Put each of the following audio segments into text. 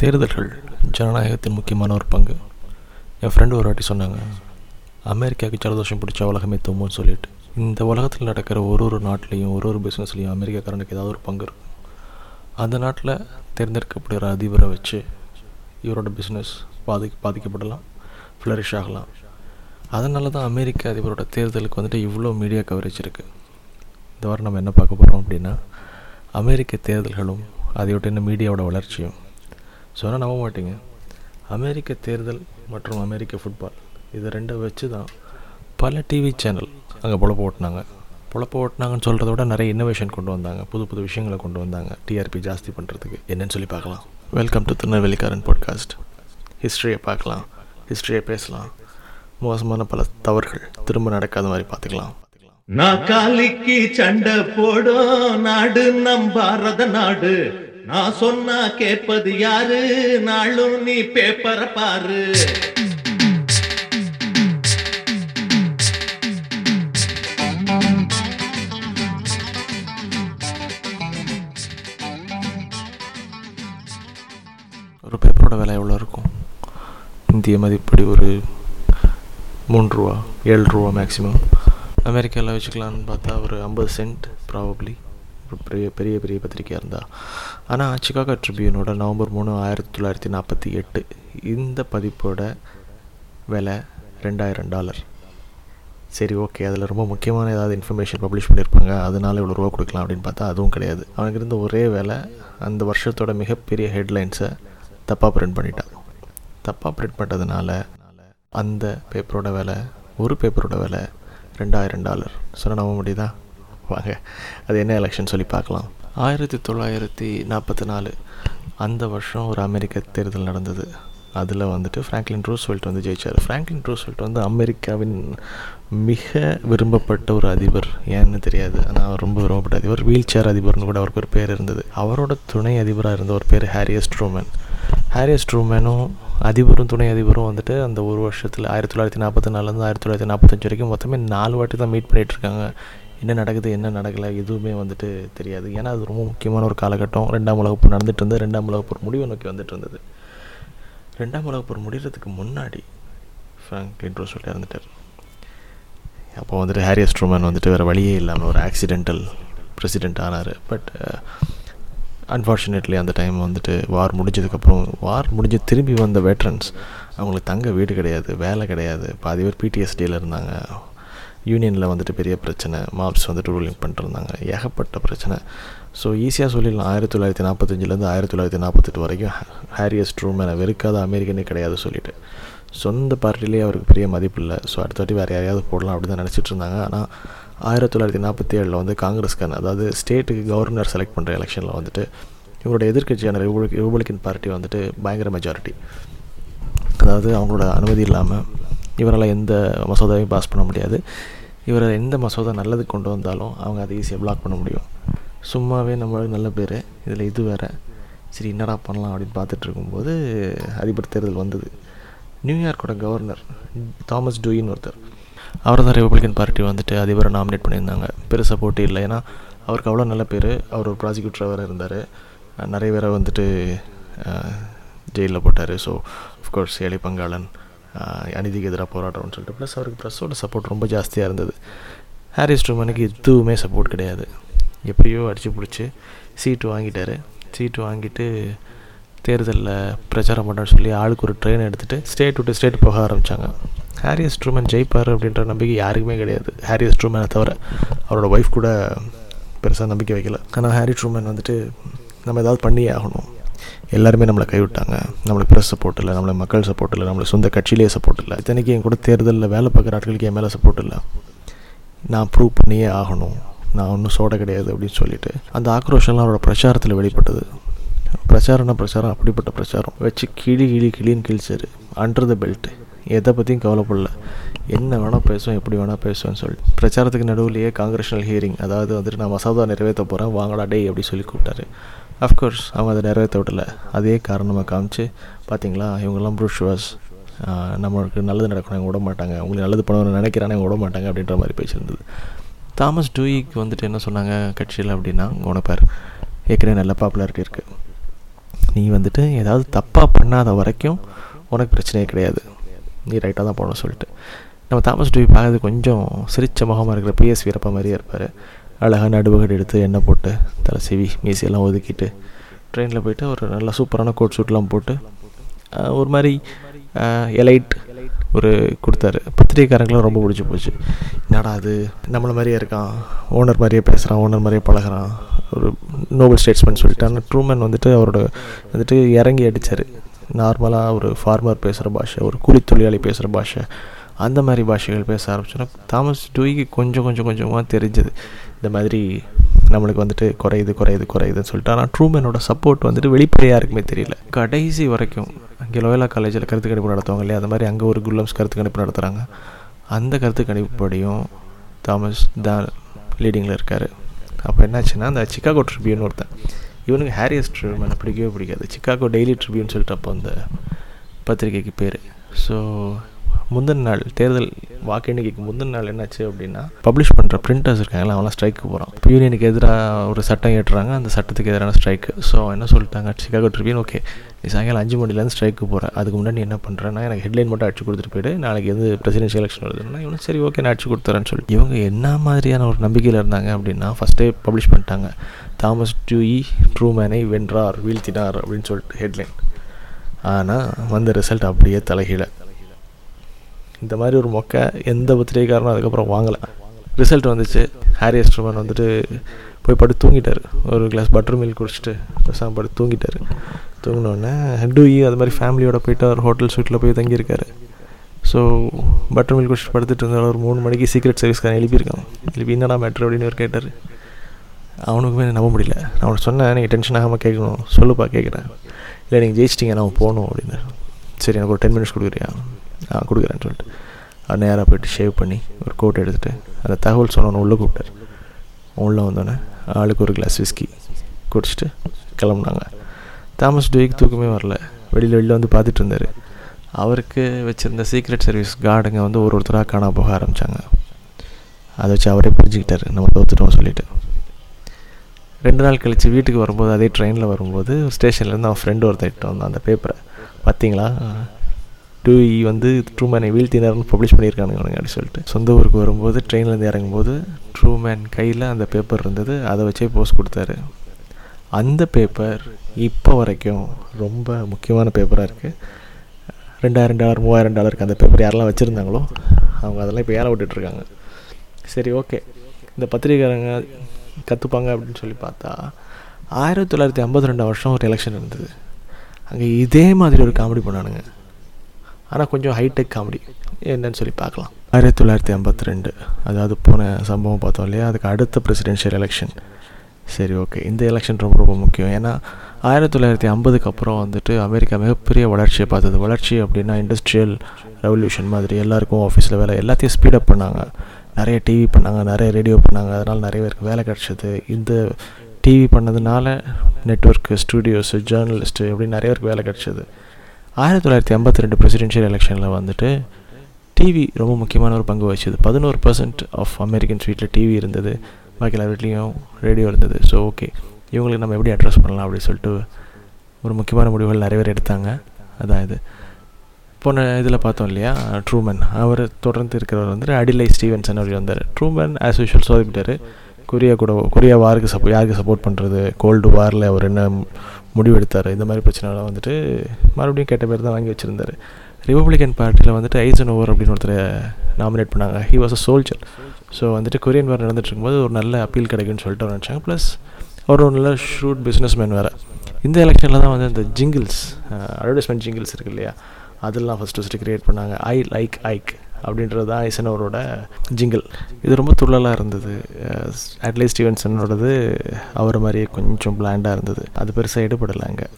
தேர்தல்கள் ஜனநாயகத்தின் முக்கியமான ஒரு பங்கு. என் ஃப்ரெண்டு ஒரு வாட்டி சொன்னாங்க அமெரிக்காவுக்கு ஜலதோஷம் பிடிச்ச உலகமே தும்முன்னு சொல்லிட்டு. இந்த உலகத்தில் நடக்கிற ஒரு ஒரு நாட்டிலையும் ஒரு ஒரு பிஸ்னஸ்லையும் அமெரிக்காக்காரனுக்கு ஏதாவது ஒரு பங்கு இருக்கும். அந்த நாட்டில் தேர்ந்தெடுக்கப்படுகிற அதிபரை வச்சு இவரோட பிஸ்னஸ் பாதி பாதிக்கப்படலாம் ஃப்ளரிஷ் ஆகலாம். அதனால தான் அமெரிக்க அதிபரோட தேர்தலுக்கு வந்துட்டு இவ்வளோ மீடியா கவரேஜ் இருக்குது இந்த வாரம் நம்ம என்ன பார்க்க போகிறோம் அப்படின்னா அமெரிக்க தேர்தல்களும் அதையொட்டின என்ன மீடியாவோட வளர்ச்சியும் சொன்னால் நம்ப மாட்டீங்க. அமெரிக்க தேர்தல் மற்றும் அமெரிக்க ஃபுட்பால் இது ரெண்டை வச்சு தான் பல டிவி சேனல் அங்கே பொழப்பு ஓட்டினாங்க. பொழப்பு ஓட்டினாங்கன்னு சொல்கிறத விட நிறைய இன்னோவேஷன் கொண்டு வந்தாங்க. புது புது விஷயங்களை கொண்டு வந்தாங்க. டிஆர்பி ஜாஸ்தி பண்ணுறதுக்கு என்னன்னு சொல்லி பார்க்கலாம். வெல்கம் டு திருநெல்வேலிக்காரன் பாட்காஸ்ட் ஹிஸ்ட்ரியை பார்க்கலாம். ஹிஸ்ட்ரியை பேசலாம். மோசமான பல தவறுகள் திரும்ப நடக்காத மாதிரி பார்த்துக்கலாம். நான் காலிக்கு சண்டை போடும். நாடு நம் பாரத நாடு. நான் சொன்னா கேட்பது யாரு? நாளும் நீ பேப்பரை பாரு. ஒரு பேப்பரோட விலை எவ்வளோ இருக்கும்? இந்திய மதிப்படி ஒரு மூன்று ரூபா ஏழு ரூபா மேக்ஸிமம் அமெரிக்காவில் வச்சுக்கலான்னு பார்த்தா ஒரு ஐம்பது சென்ட் ப்ராபப்ளி ஒரு பெரிய பெரிய பெரிய பத்திரிக்கையாக இருந்தால் ஆனால் சிகாகோ ட்ரிபியூனோட நவம்பர் மூணு ஆயிரத்தி தொள்ளாயிரத்தி நாற்பத்தி எட்டு இந்த பதிப்போட விலை ரெண்டாயிரம் டாலர். சரி ஓகே. அதில் ரொம்ப முக்கியமான ஏதாவது இன்ஃபர்மேஷன் பப்ளிஷ் பண்ணியிருப்பாங்க அதனால இவ்வளோ ரூபா கொடுக்கலாம் அப்படின்னு பார்த்தா அதுவும் கிடையாது. அவனுக்கு இருந்த ஒரே வேலை அந்த வருஷத்தோட மிகப்பெரிய ஹெட்லைன்ஸை தப்பாக பிரிண்ட் பண்ணிட்டான் தப்பாக பிரிண்ட் பண்ணதுனால அந்த பேப்பரோட விலை ஒரு பேப்பரோட விலை ரெண்டாயிரம் டாலர். சொன்ன நம்ப முடியுதா? வாங்க. அது என்ன எலெக்ஷன் சொல்லி பார்க்கலாம். ஆயிரத்தி தொள்ளாயிரத்தி நாற்பத்தி நாலு அந்த வருஷம் ஒரு அமெரிக்க தேர்தல் நடந்தது. அதில் வந்துட்டு ஃப்ராங்க்லின் ரூஸ்வெல்ட் வந்து ஜெயிச்சார். ஃப்ராங்க்லின் ரூஸ்வெல்ட் வந்து அமெரிக்காவின் மிக விரும்பப்பட்ட ஒரு அதிபர். ஏன்னு தெரியாது. ஆனால் அவர் ரொம்ப விரும்பப்பட்ட அதிபர். வீல் சேர் அதிபர்னு கூட அவருக்கு ஒரு பேர் இருந்தது. அவரோட துணை அதிபராக இருந்த ஒரு பேர் ஹாரியஸ் ட்ரூமேன் ஹாரியஸ் ட்ரூமேனும் அதிபரும் துணை அதிபரும் வந்துட்டு அந்த ஒரு வருஷத்தில் ஆயிரத்தி தொள்ளாயிரத்தி நாற்பத்தி நாலுலேருந்து ஆயிரத்தி தொள்ளாயிரத்தி நாற்பத்தஞ்சு வரைக்கும் மொத்தமே நாலு வாட்டி தான் மீட் பண்ணிகிட்டு இருக்காங்க. என்ன நடக்குது என்ன நடக்கலை எதுவுமே வந்துட்டு தெரியாது. ஏன்னா அது ரொம்ப முக்கியமான ஒரு காலகட்டம். ரெண்டாம் உலகப் போர் நடந்துட்டு இருந்தது. ரெண்டாம் உலகப் போர் முடிவை நோக்கி வந்துட்டு இருந்தது. ரெண்டாம் உலகப் போர் முடிகிறதுக்கு முன்னாடி ஃப்ராங்க்லின் ரோஸ்வெல்ட் இறந்துட்டார். அப்போ வந்துட்டு ஹாரியஸ் ட்ரூமன் வந்துட்டு வேறு வழியே இல்லாமல் ஒரு ஆக்சிடென்டல் பிரசிடெண்ட் ஆனார். பட் அன்ஃபார்ச்சுனேட்லி அந்த டைம் வந்துட்டு வார் முடிஞ்சதுக்கப்புறம் வார் முடிஞ்சு திரும்பி வந்த வெட்ரன்ஸ் அவங்களுக்கு தங்க வீடு கிடையாது வேலை கிடையாது. பாதி பேர் பிடிஎஸ்டியில் இருந்தாங்க. யூனியனில் வந்துட்டு பெரிய பிரச்சனை. மாப்ஸ் வந்துட்டு ரூலிங் பண்ணிட்டுருந்தாங்க. ஏகப்பட்ட பிரச்சனை. ஸோ ஈஸியாக சொல்லிடலாம். ஆயிரத்தி தொள்ளாயிரத்தி நாற்பத்தஞ்சிலேருந்து ஆயிரத்தி தொள்ளாயிரத்தி நாற்பத்தெட்டு வரைக்கும் ஹாரியஸ் ட்ரூமேனை வெறுக்காத அமெரிக்கனே கிடையாது சொல்லிட்டு. சொந்த பார்ட்டிலேயே அவருக்கு பெரிய மதிப்பு இல்லை. ஸோ அடுத்த வாட்டி வேறு யாரையாவது போடலாம் அப்படின்னு தான் நினச்சிட்டு இருந்தாங்க. ஆனால் ஆயிரத்தி தொள்ளாயிரத்தி நாற்பத்தி ஏழில் வந்து காங்கிரஸ்கான அதாவது ஸ்டேட்டுக்கு கவர்னர் செலக்ட் பண்ணுற எலெக்ஷனில் வந்துட்டு இவங்களோட எதிர்க்கட்சியான ரிபப்ளிக் ரிபப்ளிகன் பார்ட்டி வந்துட்டு பயங்கர மெஜாரிட்டி அதாவது அவங்களோட அனுமதி இல்லாமல் இவரால் எந்த மசோதாவையும் பாஸ் பண்ண முடியாது. இவரை எந்த மசோதா நல்லது கொண்டு வந்தாலும் அவங்க அதை ஈஸியாக பிளாக் பண்ண முடியும். சும்மாவே நம்மளுக்கு நல்ல பேர். இதில் இது வேறு. சரி என்னடா பண்ணலாம் அப்படின்னு பார்த்துட்டு இருக்கும்போது அதிபர் தேர்தல் வந்தது. நியூயார்க்கோட கவர்னர் தாமஸ் டூயின்னு ஒருத்தர். அவர் தான் ரிப்பப்ளிகன் பார்ட்டி வந்துட்டு அதிபரை நாமினேட் பண்ணியிருந்தாங்க. பெருசாக போட்டி இல்லை. ஏன்னா அவருக்கு அவ்வளோ நல்ல பேர். அவர் ஒரு ப்ராசிக்யூட்டராக வேறு இருந்தார். நிறைய பேரை வந்துட்டு ஜெயிலில் போட்டார். ஸோ அஃப்கோர்ஸ் ஏழை பங்காளன் அநீதிக்கு எதிராக போராட்டம்னு சொல்லிட்டு. ப்ளஸ் அவருக்கு ப்ரெஸ்ஸோட சப்போர்ட் ரொம்ப ஜாஸ்தியாக இருந்தது. ஹாரிஸ் ட்ரூமனுக்கு எதுவுமே சப்போர்ட் கிடையாது. எப்படியோ அடித்து பிடிச்சி சீட்டு வாங்கிட்டார். சீட்டு வாங்கிட்டு தேர்தலில் பிரச்சாரம் பண்ணுறேன்னு சொல்லி ஆளுக்கு ஒரு ட்ரெயின் எடுத்துகிட்டு ஸ்டேட் விட்டு ஸ்டேட் போக ஆரம்பித்தாங்க ஹாரியஸ் ட்ரூமன் ஜெயிப்பார் அப்படின்ற நம்பிக்கை யாருக்குமே கிடையாது. ஹாரியஸ் ட்ரூமனை தவிர அவரோட ஒய்ஃப் கூட பெருசாக நம்பிக்கை வைக்கல. ஆனால் ஹாரி ட்ரூமன் வந்துட்டு நம்ம ஏதாவது பண்ணியே ஆகணும். எல்லாருமே நம்மளை கைவிட்டாங்க. நம்மளுக்கு ப்ரெஸ் சப்போர்ட் இல்லை நம்மளை மக்கள் சப்போர்ட் இல்லை நம்மளுக்கு சொந்த கட்சியிலேயே சப்போர்ட் இல்லை. இத்தனைக்கு என் கூட தேர்தலில் வேலை பார்க்குற ஆட்களுக்கு என் மேலே சப்போர்ட் இல்லை. நான் ப்ரூவ் பண்ணியே ஆகணும். நான் ஒன்றும் சோட கிடையாது அப்படின்னு சொல்லிட்டு அந்த ஆக்ரோஷம்லாம் அவரோட பிரச்சாரத்தில் வெளிப்பட்டது. பிரச்சாரம்னா பிரச்சாரம் அப்படிப்பட்ட பிரச்சாரம். வச்சு கிளி கிளி கிளின்னு கிழிச்சார். அண்டர் த பெல்ட் எதை பற்றியும் கவலைப்படல. என்ன வேணால் பேசுவேன் எப்படி வேணால் பேசுவேன்னு சொல்லிட்டு பிரச்சாரத்துக்கு நடுவுலையே காங்கிரஷனல் ஹியரிங் அதாவது வந்துட்டு நான் மசோதா நிறைவேற்ற போகிறேன் வாங்கடா டே அப்படி சொல்லி கூப்பிட்டாரு. அஃப்கோர்ஸ் அவங்க அதை நிறைவேற்ற விடல. அதே காரணமாக காமிச்சு பார்த்தீங்களா இவங்கெல்லாம் ப்ரூஷ்வாஸ் நம்மளுக்கு நல்லது நடக்கணும் விட மாட்டாங்க. உங்களுக்கு நல்லது பண்ணணும்னு நினைக்கிறானே விட மாட்டாங்க அப்படின்ற மாதிரி பேசியிருந்தது. தாமஸ் டூயிக்கு வந்துட்டு என்ன சொன்னாங்க கட்சியில் அப்படின்னா உனப்பார் ஏற்கனவே நல்ல பாப்புலாரிட்டி இருக்குது நீ வந்துட்டு ஏதாவது தப்பாக பண்ணாத வரைக்கும் உனக்கு பிரச்சனையே கிடையாது. நீ ரைட்டாக தான் போகணும் சொல்லிட்டு. நம்ம தாமஸ் டிவி பார்க்கறது கொஞ்சம் சிரிச்ச முகமாக இருக்கிற பிஎஸ் வீரப்பா மாதிரியே இருப்பார். அழகாக நடுவகடு எடுத்து எண்ணெய் போட்டு தலை சிவி மீசியெல்லாம் ஒதுக்கிட்டு ட்ரெயினில் போயிட்டு ஒரு நல்ல சூப்பரான கோட் சூட்லாம் போட்டு ஒரு மாதிரி எலைட் ஒரு கொடுத்தாரு. பத்திரிகைக்காரங்களும் ரொம்ப பிடிச்சி போச்சு. என்னடா அது நம்மளை மாதிரியே இருக்கான். ஓனர் மாதிரியே பேசுகிறான் ஓனர் மாதிரியே பழகுறான். ஒரு நோபல் ஸ்டேட்ஸ்மேன் சொல்லிட்டு ஆனால் ட்ரூமேன் வந்துட்டு அவரோட வந்துட்டு இறங்கி அடித்தார் நார்மலாக ஒரு ஃபார்மர் பேசுகிற பாஷை ஒரு கூலி தொழிலாளி பேசுகிற பாஷை. அந்த மாதிரி பாஷைகள் பேச ஆரம்பிச்சோன்னா தாமஸ் டூய்க்கு கொஞ்சம் கொஞ்சம் கொஞ்சமாக தெரிஞ்சது. இந்த மாதிரி நம்மளுக்கு வந்துட்டு குறையுது குறையுது குறையுதுன்னு சொல்லிட்டு. ஆனால் ட்ரூமேனோட சப்போர்ட் வந்துட்டு வெளிப்படையாக இருக்குமே தெரியல. கடைசி வரைக்கும் அங்கே லோயலா காலேஜில் கருத்து கணிப்பு நடத்துவாங்க இல்லையா? அந்த மாதிரி அங்கே ஒரு குல்லம்ஸ் கருத்து கணிப்பு நடத்துகிறாங்க அந்த கருத்து கணிப்புப்படியும் தாமஸ் தான் லீடிங்கில் இருக்கார். அப்போ என்னாச்சுன்னா அந்த சிக்காகோ ட்ரிபியூன் ஒருத்தன் இவனுக்கு ஹாரியஸ் ட்ரிபியூன் பிடிக்கவே பிடிக்காது. சிக்காகோ டெய்லி ட்ரிபியூன் சொல்லிட்டு அப்போ அந்த பத்திரிக்கைக்கு பேர். ஸோ முந்தின நாள் தேர்தல் வாக்கு எண்ணிக்கைக்கு முந்தின நாள் என்னாச்சு அப்படின்னா பப்ளிஷ் பண்ணுற பிரிண்டர்ஸ் இருக்காங்களா அவங்களாம் ஸ்ட்ரைக்கு போகிறான் யூனியனுக்கு எதிராக ஒரு சட்டம் ஏற்றுறாங்க அந்த சட்டத்துக்கு எதிரான ஸ்ட்ரைக்கு ஸோ என்ன சொல்லிட்டாங்க? சிக்காகோ ட்ரிபியூன் ஓகே நீ சாயங்காலம் அஞ்சு மணிலேருந்து ஸ்ட்ரைக்கு போகிறேன் அதுக்கு முன்னாடி நீ என்ன பண்ணுறேன்னா எனக்கு ஹெட்லைன் மட்டும் அடிச்சு கொடுத்துட்டு போயிட்டு நாளைக்கு எது பிரசிடென்ஷியல் எலெக்ஷன் வருதுன்னா இவனும் சரி ஓகே நான் அடிச்சு கொடுத்துறேன்னு சொல்லி. இவங்க என்ன மாதிரியான ஒரு நம்பிக்கையில் இருந்தாங்க அப்படின்னா ஃபஸ்ட்டே பப்ளிஷ் பண்ணிட்டாங்க. தாமஸ் டியூஇ ட்ரூமேனை வென்றார் வீழ்த்தினார் அப்படின்னு சொல்லிட்டு ஹெட்லைன் ஆனால் வந்த ரிசல்ட் அப்படியே தலைகீழ. இந்த மாதிரி ஒரு மொக்கை எந்த பத்திரிகைக்காரனும் அதுக்கப்புறம் வாங்கலை. ரிசல்ட் வந்துச்சு. ஹாரி ட்ரூமன் வந்துட்டு போய் படுத்து தூங்கிட்டார். ஒரு கிளாஸ் பட்டர் மில்க் குடிச்சிட்டு பேசாமல் படுத்து தூங்கிட்டார். தூங்கினோடனே டூஇ e அது மாதிரி ஃபேமிலியோட போயிட்டு அவர் ஹோட்டல் ஸ்வீட்டில் போய் தங்கியிருக்காரு. ஸோ பட்டர் மில்க் குடிச்சிட்டு படுத்துட்டு இருந்தாலும் ஒரு மூணு மணிக்கு சீக்ரெட் சர்வீஸ்க்காரன் எழுப்பியிருக்கான். எழுப்பி என்னடா மேட்ரு அப்படின்னு ஒரு கேட்டார். அவனுக்குமே நம்ப முடியல. நான் அவனுக்கு சொன்னேன் நீங்கள் டென்ஷன் ஆகாமல் கேட்கணும். சொல்லுப்பா கேட்குறேன். இல்லை நீங்கள் ஜெயிச்சிட்டிங்க நான் போகணும் அப்படின்னு. சரி எனக்கு ஒரு டென் மினிட்ஸ் கொடுக்குறியா? ஆ கொடுக்குறேன்னு சொல்லிட்டு. அவர் நேராக போயிட்டு ஷேவ் பண்ணி ஒரு கோட் எடுத்துகிட்டு அந்த தகவல் சொன்னோன்னு உள்ளே கூப்பிட்டார். உள்ளே வந்தோடனே ஆளுக்கு ஒரு கிளாஸ் விஸ்கி குடிச்சிட்டு கிளம்புனாங்க. தாமஸ் டூய்க்கு தூக்கமே வரல. வெளியில் வெளியில் வந்து பார்த்துட்டு இருந்தார். அவருக்கு வச்சுருந்த சீக்ரெட் சர்வீஸ் கார்டுங்க வந்து ஒரு ஒருத்தராக காணாம போக ஆரம்பித்தாங்க அதை வச்சு அவரே புரிஞ்சுக்கிட்டார். நம்ம தோத்துட்டோம் சொல்லிவிட்டு ரெண்டு நாள் கழித்து வீட்டுக்கு வரும்போது அதே ட்ரெயினில் வரும்போது ஸ்டேஷன்லேருந்து அவன் ஃப்ரெண்டு ஒருத்தர் இட்டு வந்தான் அந்த பேப்பரை பார்த்தீங்களா டூஇ e வந்து ட்ரூமேனை வீழ்த்தினார்னு பப்ளிஷ் பண்ணியிருக்கானுங்க அப்படின்னு அப்படி சொல்லிட்டு. சொந்த ஊருக்கு வரும்போது ட்ரெயின்லேருந்து இறங்கும்போது ட்ரூமேன் கையில் அந்த பேப்பர் இருந்தது. அதை வச்சே போஸ்ட் கொடுத்தாரு. அந்த பேப்பர் இப்போ வரைக்கும் ரொம்ப முக்கியமான பேப்பராக இருக்குது ரெண்டாயிரம் டாலர் மூவாயிரம் டாலருக்கு அந்த பேப்பர் யாரெல்லாம் வச்சுருந்தாங்களோ அவங்க அதெல்லாம் இப்போ ஏற விட்டுட்ருக்காங்க சரி ஓகே இந்த பத்திரிக்கைக்காரங்க கற்றுப்பாங்க அப்படின்னு சொல்லி பார்த்தா ஆயிரத்தி தொள்ளாயிரத்தி ஐம்பத்தி ரெண்டு வருஷம் ஒரு எலெக்ஷன் இருந்தது அங்கே இதே மாதிரி ஒரு காமெடி பண்ணானுங்க. ஆனால் கொஞ்சம் ஹைடெக் காமெடி என்னன்னு சொல்லி பார்க்கலாம். ஆயிரத்தி தொள்ளாயிரத்தி ஐம்பத்தி ரெண்டு. அதாவது போன சம்பவம் பார்த்தோம் இல்லையா? அதுக்கு அடுத்த பிரசிடென்ஷியல் எலெக்ஷன் சரி ஓகே இந்த எலெக்ஷன் ரொம்ப ரொம்ப முக்கியம். ஏன்னா ஆயிரத்தி தொள்ளாயிரத்தி ஐம்பதுக்கு அப்புறம் வந்துட்டு அமெரிக்கா மிகப்பெரிய வளர்ச்சியை பார்த்தது. வளர்ச்சி அப்படின்னா இண்டஸ்ட்ரியல் ரெவல்யூஷன் மாதிரி. எல்லாருக்கும் ஆஃபீஸில் வேலை எல்லாத்தையும் ஸ்பீடப் பண்ணாங்க. நிறைய டிவி பண்ணாங்க நிறைய ரேடியோ பண்ணாங்க. அதனால் நிறைய பேருக்கு வேலை கிடச்சிது. இந்த டிவி பண்ணதுனால நெட்ஒர்க்கு ஸ்டூடியோஸு ஜேர்னலிஸ்ட்டு இப்படி நிறைய பேருக்கு வேலை கிடச்சிது. ஆயிரத்தி தொள்ளாயிரத்தி ஐம்பத்தி ரெண்டு பிரசிடென்ஷியல் எலெக்ஷனில் வந்துட்டு டிவி ரொம்ப முக்கியமான ஒரு பங்கு வச்சுது பதினோரு பர்சன்ட் ஆஃப் அமெரிக்கன்ஸ் வீட்டில் டிவி இருந்தது. பாக்கி எல்லா வீட்லேயும் ரேடியோ இருந்தது. ஸோ ஓகே இவங்களுக்கு நம்ம எப்படி அட்ரஸ் பண்ணலாம் அப்படின்னு சொல்லிட்டு ஒரு முக்கியமான முடிவுகள் நிறைய பேர் எடுத்தாங்க. அதான் இது. போன இதில் பார்த்தோம் இல்லையா? ட்ரூமன் அவர் தொடர்ந்து இருக்கிறவர் வந்துட்டு அடிலை ஸ்டீவன்சன் அவர் வந்தார். ட்ரூமன் ஆஸ் யூஷுவல் சோதிப்பிட்டார். கொரியா கூட கொரியா வாருக்கு சப்போ யாருக்கு சப்போர்ட் பண்ணுறது கோல்டு வாரில் அவர் என்ன முடிவு எடுத்தார் இந்த மாதிரி பிரச்சனைலாம் வந்துட்டு மறுபடியும் கேட்ட பேர் தான் வாங்கி வச்சுருந்தார். ரிப்பப்ளிகன் பார்ட்டியில் வந்துட்டு ஐசன் ஓவர் அப்படின்னு ஒருத்தர் நாமினேட் பண்ணாங்க. He was a soldier so வந்துட்டு கொரியன் வார் நடந்துட்டு இருக்கும்போது ஒரு நல்ல அப்பீல் கிடைக்குன்னு சொல்லிட்டு நினச்சாங்க. ப்ளஸ் அவர் ஒரு நல்ல ஷூட் பிஸ்னஸ் மேன் வேறு. இந்த எலெக்ஷனில் தான் வந்து இந்த ஜிங்கிள்ஸ் அட்வர்டைஸ்மெண்ட் ஜிங்கிள்ஸ் இருக்கு இல்லையா? அதெல்லாம் ஃபஸ்ட்டு ஃபஸ்ட்டு க்ரியேட் பண்ணாங்க. ஐ லைக் ஐக் அப்படின்றது தான் ஐசனவரோட ஜிங்கிள். இது ரொம்ப துள்ளலாக இருந்தது. அட்லீஸ்ட் ஸ்டீவன்சனோடது அவர் மாதிரியே கொஞ்சம் பிளாண்டாக இருந்தது. அது பெருசாக எடுபடலை அங்கே.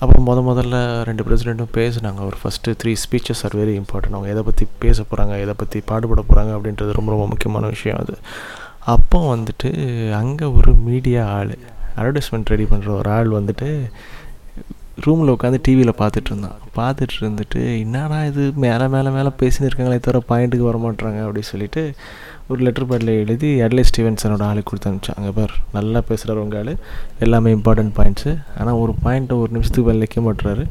அப்புறம் முத முதல்ல ரெண்டு பிரசிடெண்ட்டும் பேசுனாங்க. ஒரு first three speeches are very important அவங்க எதை பற்றி பேச போகிறாங்க எதை பற்றி பாடுபட போகிறாங்க அப்படின்றது ரொம்ப ரொம்ப முக்கியமான விஷயம் அது. அப்போ வந்துட்டு அங்கே ஒரு மீடியா ஆள் அட்வர்டைஸ்மெண்ட் ரெடி பண்ணுற ஒரு ஆள் வந்துட்டு ரூமில் உட்காந்து டிவியில் பார்த்துட்டு இருந்தான் பார்த்துட்டு இருந்துட்டு என்னடா இது? மேலே மேலே மேலே பேசின்னு இருக்காங்களே தவிர பாயிண்ட்டுக்கு வரமாட்டாங்க அப்படின்னு சொல்லிட்டு ஒரு லெட்டர் பேடில் எழுதி அட்லே ஸ்டீவன்சனோட ஆளுக்கு கொடுத்து அனுப்பிச்சான். அங்கே பார் நல்லா பேசுகிறார் உங்கள் ஆள். எல்லாமே இம்பார்ட்டன்ட் பாயிண்ட்ஸு ஆனால் ஒரு பாயிண்ட்டை ஒரு நிமிஷத்துக்கு மேலே வைக்க மாட்டுறாரு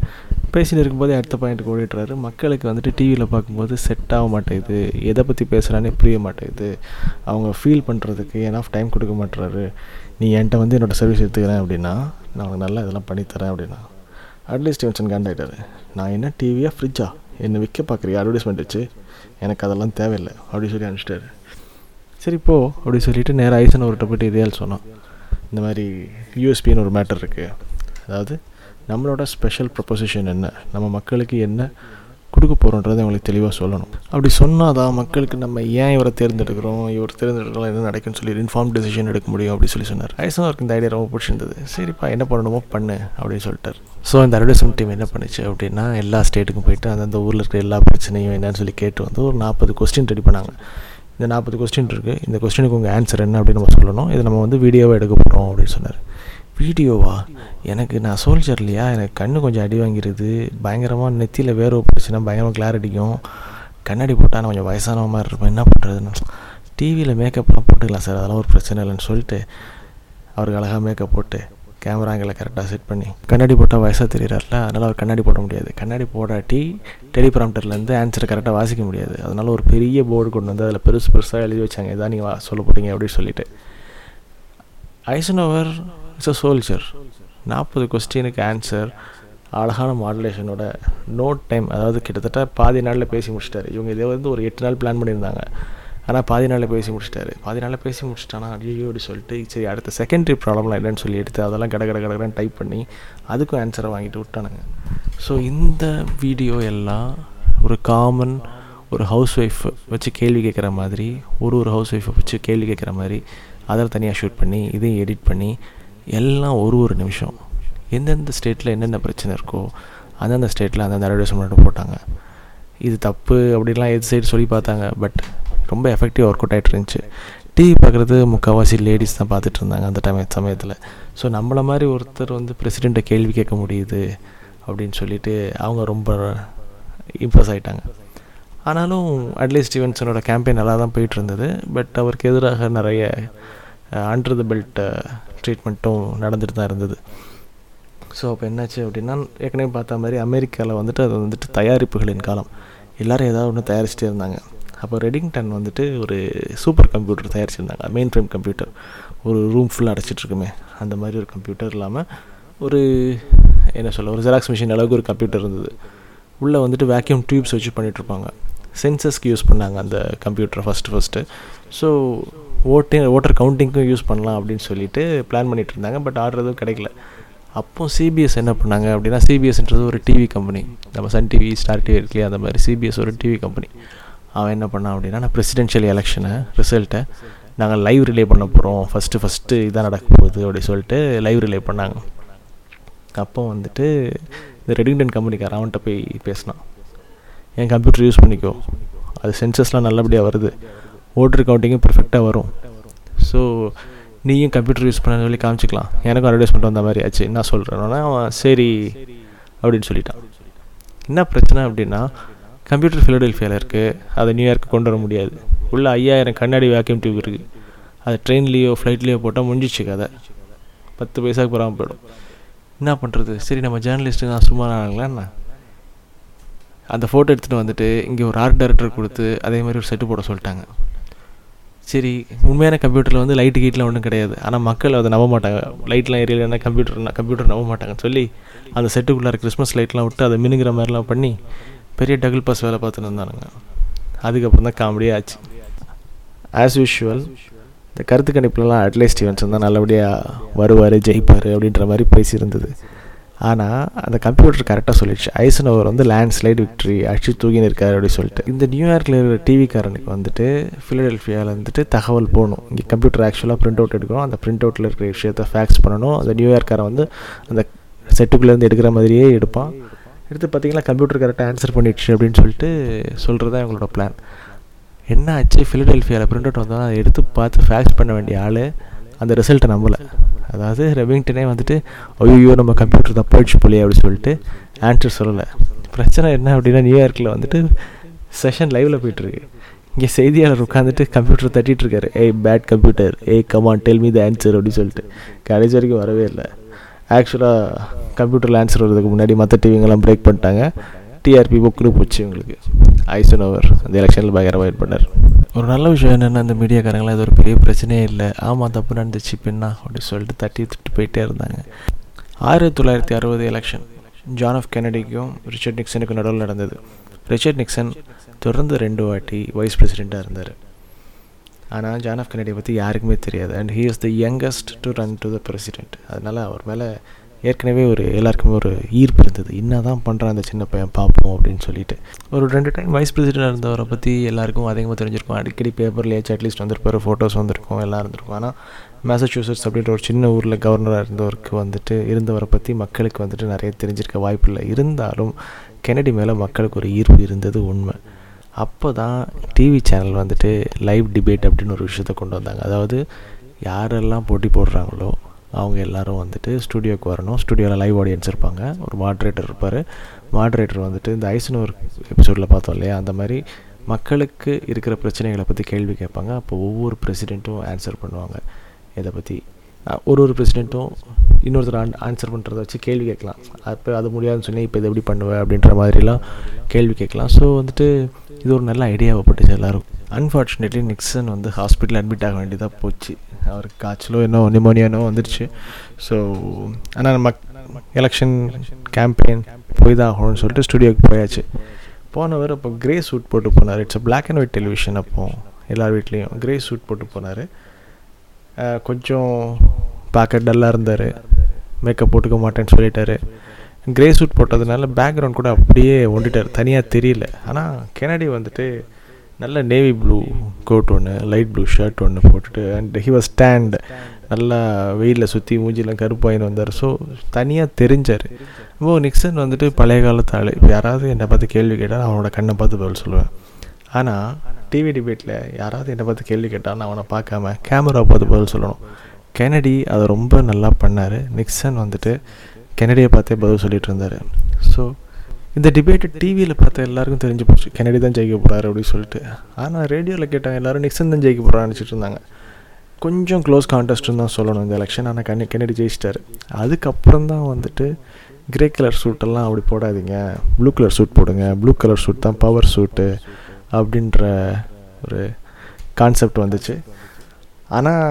பேசின்னு இருக்கும்போதே அடுத்த பாயிண்ட்டுக்கு ஓடிட்டுறாரு மக்களுக்கு வந்துட்டு டிவியில் பார்க்கும்போது செட் ஆக மாட்டேங்குது. எதை பற்றி பேசுகிறானே புரிய மாட்டேங்குது. அவங்க ஃபீல் பண்ணுறதுக்கு ஏன்னா டைம் கொடுக்க மாட்டுறாரு நீ என்கிட்ட வந்து என்னோடய சர்வீஸ் எடுத்துக்கிறேன் அப்படின்னா நான் உனக்கு நல்லா இதெல்லாம் பண்ணித்தரேன் அப்படின்னா அட்லீஸ்ட் ஸ்டீவன்சன் கண்டாயிட்டார் நான் என்ன டிவியா ஃப்ரிட்ஜா என்னை விற்க பார்க்குறியா? அட்வர்டைஸ்மெண்ட் வச்சு. எனக்கு அதெல்லாம் தேவையில்லை அப்படின்னு சொல்லி அனுப்பிச்சிட்டாரு. சரி போ அப்படி சொல்லிவிட்டு நேராக ஐசன் அவர்கிட்ட போய்ட்டு இதையால் சொன்னோம் இந்த மாதிரி யூஎஸ்பின்னு ஒரு மேட்டர் இருக்குது அதாவது நம்மளோட ஸ்பெஷல் ப்ரொப்போசிஷன் என்ன? நம்ம மக்களுக்கு என்ன கொடுக்க போகிறோன்றதை அவங்களுக்கு தெளிவாக சொல்லணும். அப்படி சொன்னால் தான் மக்களுக்கு நம்ம ஏன் இவரை தேர்ந்தெடுக்கிறோம்? இவர் தேர்ந்தெடுக்கலாம் என்ன நடக்குன்னு சொல்லி இன்ஃபார்ம் டெசிஷன் எடுக்க முடியும் அப்படின்னு சொல்லி சொன்னார். ஐசன் அவருக்கு இந்த ஐடியா ரொம்ப பிடிச்சிருந்தது. சரிப்பா என்ன பண்ணணுமோ பண்ணு அப்படின்னு சொல்லிட்டார். ஸோ இந்த அட்வர்டைஸ்மெண்ட் டீம் என்ன பண்ணுச்சு அப்படின்னா எல்லா ஸ்டேட்டுக்கும் போயிட்டு அந்தந்த ஊரில் இருக்கிற எல்லா பிரச்சனையும் என்னன்னு சொல்லி கேட்டு வந்து ஒரு நாற்பது கொஸ்டின் ரெடி பண்ணாங்க. இந்த நாற்பது கொஸ்டின் இருக்குது இந்த கொஸ்டினுக்கு உங்கள் ஆன்சர் என்ன அப்படின்னு நம்ம சொல்லணும். இது நம்ம வந்து வீடியோவாக எடுக்க போகிறோம் அப்படின்னு சொன்னார். வீடியோவா? எனக்கு நான் சோல்ஜர் இல்லையா? எனக்கு கண்ணு கொஞ்சம் அடி வாங்கிடுது பயங்கரமாக நெத்தியில் வேர்வை போச்சுன்னா பயங்கரமாக கிளார் அடிக்கும். கண்ணாடி போட்டால் நான் கொஞ்சம் வயசான மாதிரி இருப்பேன் என்ன பண்ணுறதுன்னு டிவியில் மேக்கப்லாம் போட்டுக்கலாம் சார். அதெல்லாம் ஒரு பிரச்சனை இல்லைன்னு சொல்லிட்டு அவருக்கு அழகாக மேக்கப் போட்டு கேமராங்களை கரெக்டாக செட் பண்ணி கண்ணாடி போட்டால் வயசாக தெரிகிறார்ல அதனால் அவர் கண்ணாடி போட முடியாது. கண்ணாடி போடாட்டி டெலிபிராம்டர்லேருந்து ஆன்சரை கரெக்டாக வாசிக்க முடியாது. அதனால் ஒரு பெரிய போர்டு கொண்டு வந்து அதில் பெருசு பெருசாக எழுதி வச்சாங்க. இதான் நீங்கள் சொல்ல போகிறீங்க அப்படின்னு சொல்லிட்டு. ஐசனோவர் இட்ஸ் அ சோல்ஜர் நாற்பது கொஸ்டினுக்கு ஆன்சர் அழகான மாடுலேஷனோட நோட் டைம் அதாவது கிட்டத்தட்ட பாதி நாளில் பேசி முடிச்சிட்டாரு. இவங்க இதை வந்து ஒரு எட்டு நாள் பிளான் பண்ணியிருந்தாங்க. ஆனால் பாதி நாளில் பேசி முடிச்சிட்டாரு. பாதி நாளில் பேசி முடிச்சிட்டானா ஐயோ அப்படி சொல்லிட்டு சரி அடுத்த செகண்டரி ப்ராப்ளம்லாம் என்னன்னு சொல்லி எடுத்து அதெல்லாம் கட கட கடகடன்னு டைப் பண்ணி அதுக்கும் ஆன்சரை வாங்கிட்டு விட்டானுங்க. ஸோ இந்த வீடியோ எல்லாம் ஒரு காமன் ஒரு ஹவுஸ் ஒய்ஃப் வச்சு கேள்வி கேட்குற மாதிரி ஒரு ஒரு ஹவுஸ் ஒய்ஃபை வச்சு கேள்வி கேட்குற மாதிரி அதில் தனியாக ஷூட் பண்ணி இதையும் எடிட் பண்ணி எல்லாம் ஒரு ஒரு நிமிஷம். எந்தெந்த ஸ்டேட்டில் என்னென்ன பிரச்சனை இருக்கோ அந்தந்த ஸ்டேட்டில் அந்தந்த அட்வர்டைஸ்மெண்ட் போட்டாங்க. இது தப்பு அப்படின்லாம் எது சைடு சொல்லி பார்த்தாங்க. பட் ரொம்ப எஃபெக்டிவ் ஒர்க் அவுட் ஆகிட்டு இருந்துச்சு. டிவி பார்க்குறது முக்கால்வாசி லேடிஸ் தான் பார்த்துட்டு இருந்தாங்க அந்த டைம் சமயத்தில். ஸோ நம்மளை மாதிரி ஒருத்தர் வந்து பிரசிடெண்ட்டை கேள்வி கேட்க முடியுது அப்படின்னு சொல்லிட்டு அவங்க ரொம்ப இம்ப்ரெஸ் ஆகிட்டாங்க ஆனாலும் அட்லீஸ்ட் ஸ்டீவன்சனோட கேம்பெயின் நல்லா தான் போயிட்டு இருந்தது. பட் அவருக்கு எதிராக நிறைய அண்டர் த பெல்ட் ட்ரீட்மெண்ட்டும் நடந்துட்டு தான் இருந்தது. ஸோ அப்போ என்னாச்சு அப்படின்னா ஏற்கனவே பார்த்த மாதிரி அமெரிக்காவில் வந்துட்டு அது வந்துட்டு தயாரிப்புகளின் காலம். எல்லோரும் ஏதாவது ஒன்று தயாரிச்சிட்டே இருந்தாங்க. அப்போ ரெடிங்டன் வந்துட்டு ஒரு சூப்பர் கம்ப்யூட்டர் தயாரிச்சிருந்தாங்க. மெயின் ஃப்ரேம் கம்ப்யூட்டர் ஒரு ரூம் ஃபுல்லாக அடைச்சிட்ருக்குமே. அந்த மாதிரி ஒரு கம்ப்யூட்டர் இல்லாமல் ஒரு என்ன சொல்ல ஒரு ஜெராக்ஸ் மிஷின் அளவுக்கு ஒரு கம்ப்யூட்டர் இருந்தது. உள்ளே வந்துட்டு வேக்யூம் டியூப்ஸ் வச்சு பண்ணிகிட்ருப்பாங்க சென்சஸ்க்கு யூஸ் பண்ணாங்க அந்த கம்ப்யூட்டரை ஃபஸ்ட்டு ஃபஸ்ட்டு ஸோ ஓட்டு ஓட்டர் கவுண்டிங்க்கும் யூஸ் பண்ணலாம் அப்படின்னு சொல்லிட்டு பிளான் பண்ணிகிட்டு இருந்தாங்க பட் ஆர்டர் எதுவும் கிடைக்கல. அப்போ சிபிஎஸ் என்ன பண்ணாங்க அப்படின்னா சிபிஎஸ்ன்றது ஒரு டிவி கம்பெனி நம்ம சன் டிவி ஸ்டார் டிவி இருக்குல்லையா அந்த மாதிரி சிபிஎஸ் ஒரு டிவி கம்பெனி அவன் என்ன பண்ணான் அப்படின்னா நான் பிரசிடென்ஷியல் எலெக்ஷனை ரிசல்ட்டை நாங்கள் லைவ் ரிலே பண்ண போகிறோம் ஃபஸ்ட்டு ஃபஸ்ட்டு இதான் நடக்க போகுது அப்படின்னு சொல்லிட்டு லைவ் ரிலே பண்ணாங்க. அப்போ வந்துட்டு இந்த ரெடிங்டன் கம்பெனிக்காரன் அவன்கிட்ட போய் பேசினான். என் கம்ப்யூட்டர் யூஸ் பண்ணிக்கோ. அது சென்சஸ்லாம் நல்லபடியாக வருது. ஓட்ரு கவுண்டிங்கும் பர்ஃபெக்டாக வரும். ஸோ நீயும் கம்ப்யூட்டர் யூஸ் பண்ண சொல்லி காமிச்சிக்கலாம். எனக்கும் அட்வர்டைஸ்மெண்ட் வந்த மாதிரி ஆச்சு. என்ன சொல்கிறேன்னா அவன் சரி அப்படின்னு சொல்லிட்டான். என்ன பிரச்சனை அப்படின்னா கம்ப்யூட்டர் ஃபிலடெல்ஃபியாவில் இருக்குது அதை நியூயார்க்கு கொண்டு வர முடியாது. உள்ளே ஐயாயிரம் கண்ணாடி வேக்யூம் டியூப் இருக்குது அது ட்ரெயின்லேயோ ஃப்ளைட்லேயோ போட்டால் முடிஞ்சிச்சு கதை. பத்து பைசாவுக்கு போகாமல் போயிடும். என்ன பண்ணுறது சரி நம்ம ஜேர்னலிஸ்ட்டு நான் சும்மா ஆனாங்களா அந்த ஃபோட்டோ எடுத்துகிட்டு வந்துட்டு இங்கே ஒரு ஆர்ட் டைரக்டர் கொடுத்து அதே மாதிரி ஒரு செட்டு போட சொல்லிட்டாங்க. சரி உண்மையான கம்ப்யூட்டரில் வந்து லைட்டு கீட்லாம் ஒன்றும் கிடையாது. ஆனால் மக்கள் அதை நம்ப மாட்டாங்க. லைட்லாம் எரியலைன்னா கம்ப்யூட்டர் கம்ப்யூட்டர் நம்ப மாட்டாங்கன்னு சொல்லி அந்த செட்டுக்குள்ளார கிறிஸ்மஸ் லைட்லாம் விட்டு அதை மினுங்கிற மாதிரிலாம் பண்ணி பெரிய டபுள் பாஸ் வேலை பார்த்துன்னு இருந்தானுங்க. அதுக்கப்புறம் தான் காமெடியாக ஆச்சு. ஆஸ் யூஷுவல் இந்த கருத்து கணிப்புலலாம் அட்லைஸ் ஸ்டீவன்சன் தான் நல்லபடியாக வருவார் ஜெயிப்பார் அப்படின்ற மாதிரி பேசியிருந்தது. ஆனால் அந்த கம்ப்யூட்டர் கரெக்டாக சொல்லிடுச்சு. ஐசனோவர் வந்து லேண்ட் ஸ்லைட் விக்ட்ரி அடிச்சு தூக்கின்னு இருக்காரு அப்படின்னு சொல்லிட்டு. இந்த நியூயார்க்கில் இருக்கிற டிவிக்காரனுக்கு வந்துட்டு ஃபிலடெல்ஃபியாவில் வந்துட்டு தகவல் போகணும் இங்கே கம்ப்யூட்டர் ஆக்சுவலாக பிரிண்ட் அவுட் எடுக்கணும். அந்த பிரிண்ட் அவுட்டில் இருக்கிற விஷயத்த ஃபேக்ஸ் பண்ணணும். அந்த நியூயார்க்காரன் வந்து அந்த செட்டுக்குள்ளேருந்து எடுக்கிற மாதிரியே எடுப்பான். எடுத்து பார்த்தீங்கன்னா கம்ப்யூட்டர் கரெக்டாக ஆன்சர் பண்ணிடுச்சு அப்படின்னு சொல்லிட்டு சொல்கிறது தான் எங்களோட பிளான் என்ன ஆச்சு? ஃபிலடெல்ஃபியாவில் பிரிண்ட் அவுட் வந்தால் அதை எடுத்து பார்த்து ஃபேக்ஸ் பண்ண வேண்டிய ஆள் அந்த ரிசல்ட்டை நம்பலை. அதாவது ரெவிங்டனே வந்துட்டு ஐயோ நம்ம கம்ப்யூட்டர் தான் போயிடுச்சு போலே அப்படின்னு சொல்லிட்டு ஆன்சர் சொல்லலை. பிரச்சனை என்ன அப்படின்னா நியூயார்க்கில் வந்துட்டு செஷன் லைவில் போயிட்டுருக்கு. இங்கே செய்தியாளர் உட்காந்துட்டு கம்ப்யூட்டர் தட்டிகிட்டு இருக்காரு. Hey bad computer hey come on tell me the answer அப்படின்னு சொல்லிட்டு. கடைசி வரைக்கும் வரவே இல்லை. ஆக்சுவலாக கம்ப்யூட்டரில் ஆன்சர் வர்றதுக்கு முன்னாடி மற்ற டிவிங்கெல்லாம் பிரேக் பண்ணிட்டாங்க. டிஆர்பி புக்குன்னு போச்சு உங்களுக்கு ஐசன் ஓவர் அந்த எலெக்ஷனில் பயங்கரமாக வெயிட் பண்ணார். ஒரு நல்ல விஷயம் என்னென்னா அந்த மீடியாக்காரங்களாம் இது ஒரு பெரிய பிரச்சனையே இல்லை. ஆமாம் தப்பு நடந்துச்சு பின்னா அப்படின்னு சொல்லிட்டு தட்டி தட்டி போயிட்டே இருந்தாங்க. ஆயிரத்தி தொள்ளாயிரத்தி அறுபது எலெக்ஷன் ஜான் ஆஃப் கெனடிக்கும் ரிச்சர்ட் நிக்சனுக்கும் நடுவில் நடந்தது. ரிச்சர்ட் நிக்சன் தொடர்ந்து ரெண்டு வாட்டி வைஸ் பிரசிடெண்ட்டாக இருந்தார். ஆனால் ஜான் ஆஃப் கெனடியை பற்றி யாருக்குமே தெரியாது. And he is the youngest to run to the president அதனால் அவர் மேலே ஏற்கனவே ஒரு எல்லாருக்குமே ஒரு ஈர்ப்பு இருந்தது. என்ன தான் பண்ணுறான் அந்த சின்ன பையன் பார்ப்போம் அப்படின்னு சொல்லிட்டு. ஒரு ரெண்டு டைம் வைஸ் பிரசிடென்ட் இருந்தவரை பற்றி எல்லாருக்கும் அதிகமாக தெரிஞ்சிருக்கும். அடிக்கடி பேப்பர்லேயாச்சும் அட்லீஸ்ட் வந்திருப்பார் ஃபோட்டோஸ் வந்திருக்கும் எல்லாம் இருந்திருக்கும். ஆனால் மேசச்சூசட்ஸ் அப்படின்ற ஒரு சின்ன ஊரில் கவர்னராக இருந்தவருக்கு வந்துட்டு இருந்தவரை பற்றி மக்களுக்கு வந்துட்டு நிறைய தெரிஞ்சிருக்க வாய்ப்பு இல்லை. இருந்தாலும் கெனடி மேலே மக்களுக்கு ஒரு ஈர்ப்பு இருந்தது உண்மை. அப்போ தான் டிவி சேனல் வந்துட்டு லைவ் டிபேட் அப்படின்னு ஒரு விஷயத்த கொண்டு வந்தாங்க. அதாவது யாரெல்லாம் போட்டி போடுறாங்களோ அவங்க எல்லோரும் வந்துட்டு ஸ்டுடியோக்கு வரணும். ஸ்டுடியோவில் லைவ் ஆடியன்ஸ் இருப்பாங்க. ஒரு மாட்ரேட்டர் இருப்பார். மாட்ரேட்டர் வந்துட்டு இந்த ஐசனூர் எபிசோடில் பார்த்தோம் இல்லையா? அந்த மாதிரி மக்களுக்கு இருக்கிற பிரச்சனைகளை பற்றி கேள்வி கேட்பாங்க. அப்போ ஒவ்வொரு பிரசிடெண்ட்டும் ஆன்சர் பண்ணுவாங்க. இதை பற்றி ஒரு ஒரு பிரசிடெண்ட்டும் இன்னொருத்தர் ஆன் ஆன்சர் பண்ணுறத வச்சு கேள்வி கேட்கலாம். அப்போ அது முடியாதுன்னு சொன்னி இப்போ இதை எப்படி பண்ணுவேன் அப்படின்ற மாதிரிலாம் கேள்வி கேட்கலாம். ஸோ வந்துட்டு இது ஒரு நல்ல ஐடியாவை பட்டுச்சு எல்லோரும். அன்ஃபார்ச்சுனேட்லி நிக்சன் வந்து ஹாஸ்பிட்டல் அட்மிட் ஆக வேண்டியதாக போச்சு. அவருக்கு காய்ச்சலோ என்ன நிமோனியானோ வந்துடுச்சு ஸோ ஆனால் நம்ம எலெக்ஷன் கேம்பெயின் போய் தான் ஆகணும்னு சொல்லிட்டு ஸ்டுடியோக்கு போயாச்சு. போனவர் அப்போ கிரே சூட் போட்டு போனார். It's a black and white television அப்போ எல்லார் வீட்லேயும். கிரே சூட் போட்டு போனார். கொஞ்சம் பார்க்க டல்லாக இருந்தார். மேக்கப் போட்டுக்க மாட்டேன்னு சொல்லிட்டாரு. கிரே சூட் போட்டதுனால பேக்ரவுண்ட் கூட அப்படியே ஒண்டிட்டார். தனியாக தெரியல. ஆனால் கெனடி வந்துட்டு நல்ல நேவி ப்ளூ கோட் ஒன்று லைட் ப்ளூ ஷர்ட் ஒன்று போட்டுட்டு அண்ட் ஹி வாஸ் ஸ்டாண்ட் நல்லா வெயிலில் சுற்றி மூஞ்சிலாம் கருப்பாயின்னு வந்தார். ஸோ தனியாக தெரிஞ்சார். இப்போ நிக்சன் வந்துட்டு பழைய காலத்து ஆள். இப்போ யாராவது என்னை பார்த்து கேள்வி கேட்டால் அவனோட கண்ணை பார்த்து பதில் சொல்லுவேன். ஆனால் டிவி டிபேட்டில் யாராவது என்னை பார்த்து கேள்வி கேட்டால் அவனை பார்க்காம கேமரா பார்த்து பதில் சொல்லணும். கெனடி அதை ரொம்ப நல்லா பண்ணார். நிக்சன் வந்துட்டு கெனடியை பார்த்தே பதில் சொல்லிகிட்டு இருந்தார். ஸோ இந்த டிபேட்டு டிவியில் பார்த்த எல்லாருக்கும் தெரிஞ்சு போச்சு. கெனடி தான் ஜெயிக்க போகிறாரு அப்படின்னு சொல்லிட்டு. ஆனால் ரேடியோவில் கேட்டாங்க எல்லோரும் நிக்சன் தான் ஜெயிக்க போகிறான்னு நினச்சிட்டு இருந்தாங்க. கொஞ்சம் க்ளோஸ் கான்டெஸ்ட்னு தான் சொல்லணும் இந்த எலெக்ஷன் ஆனால் கண்ணி கெனடி ஜெயிச்சிட்டாரு. அதுக்கப்புறம் தான் வந்துட்டு கிரே கலர் சூட்டெல்லாம் அப்படி போடாதீங்க. ப்ளூ கலர் சூட் போடுங்க. ப்ளூ கலர் சூட் தான் பவர் சூட்டு அப்படின்ற ஒரு கான்செப்ட் வந்துச்சு. ஆனால்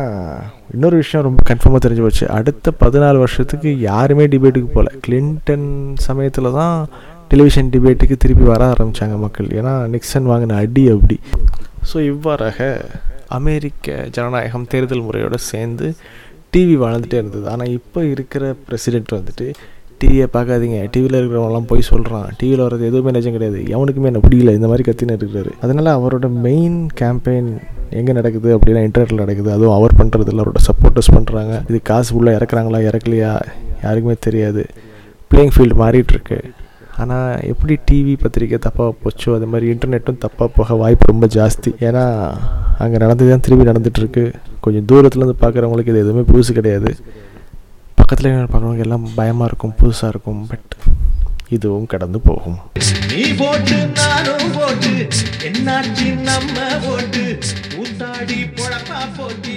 இன்னொரு விஷயம் ரொம்ப கன்ஃபார்மாக தெரிஞ்சு போச்சு. அடுத்த பதினாலு வருஷத்துக்கு யாருமே டிபேட்டுக்கு போகல. கிளின்டன் சமயத்தில் தான் டெலிவிஷன் டிபேட்டுக்கு திருப்பி வர ஆரம்பித்தாங்க மக்கள். ஏன்னா நிக்சன் வாங்கின அடி அப்படி. ஸோ இவ்வாறாக அமெரிக்க ஜனநாயகம் தேர்தல் முறையோடு சேர்ந்து டிவி வாழ்ந்துகிட்டே இருந்தது. ஆனால் இப்போ இருக்கிற பிரசிடெண்ட் வந்துட்டு டிவியை பார்க்காதீங்க. டிவியில் இருக்கிறவங்களாம் போய் சொல்கிறான் டிவியில் வர்றது எதுவுமே நிஜம் கிடையாது. எவனுக்குமே என்ன பிடிக்கல. இந்த மாதிரி கத்தின்னு இருக்கிறாரு. அதனால் அவரோட மெயின் கேம்பெயின் எங்கே நடக்குது அப்படின்னா இன்டர்நெட்டில் நடக்குது. அதுவும் அவர் பண்ணுறது இல்லை அவரோட சப்போர்ட்டர்ஸ் பண்ணுறாங்க இது காசு உள்ளே இறக்குறாங்களா இறக்கலையா? யாருக்குமே தெரியாது. பிளேயிங் ஃபீல்டு மாறிட்டுருக்கு ஆனால் எப்படி டிவி பத்திரிக்கை தப்பாக போச்சோ அது மாதிரி இன்டர்நெட்டும் தப்பாக போக வாய்ப்பு ரொம்ப ஜாஸ்தி. ஏன்னா அங்கே நடந்தது தான் திரும்பி நடந்துகிட்ருக்கு கொஞ்சம் தூரத்துலேருந்து பார்க்குறவங்களுக்கு இது எதுவுமே புதுசு கிடையாது. பக்கத்தில் பார்க்குறவங்க எல்லாம் பயமாக இருக்கும் புதுசாக இருக்கும் பட் இதுவும் கடந்து போகும். நீ போட்டு நானும் போட்டு என்னாச்சு நம்ம போட்டு ஊத்தாடி பொழப்பா போட்டி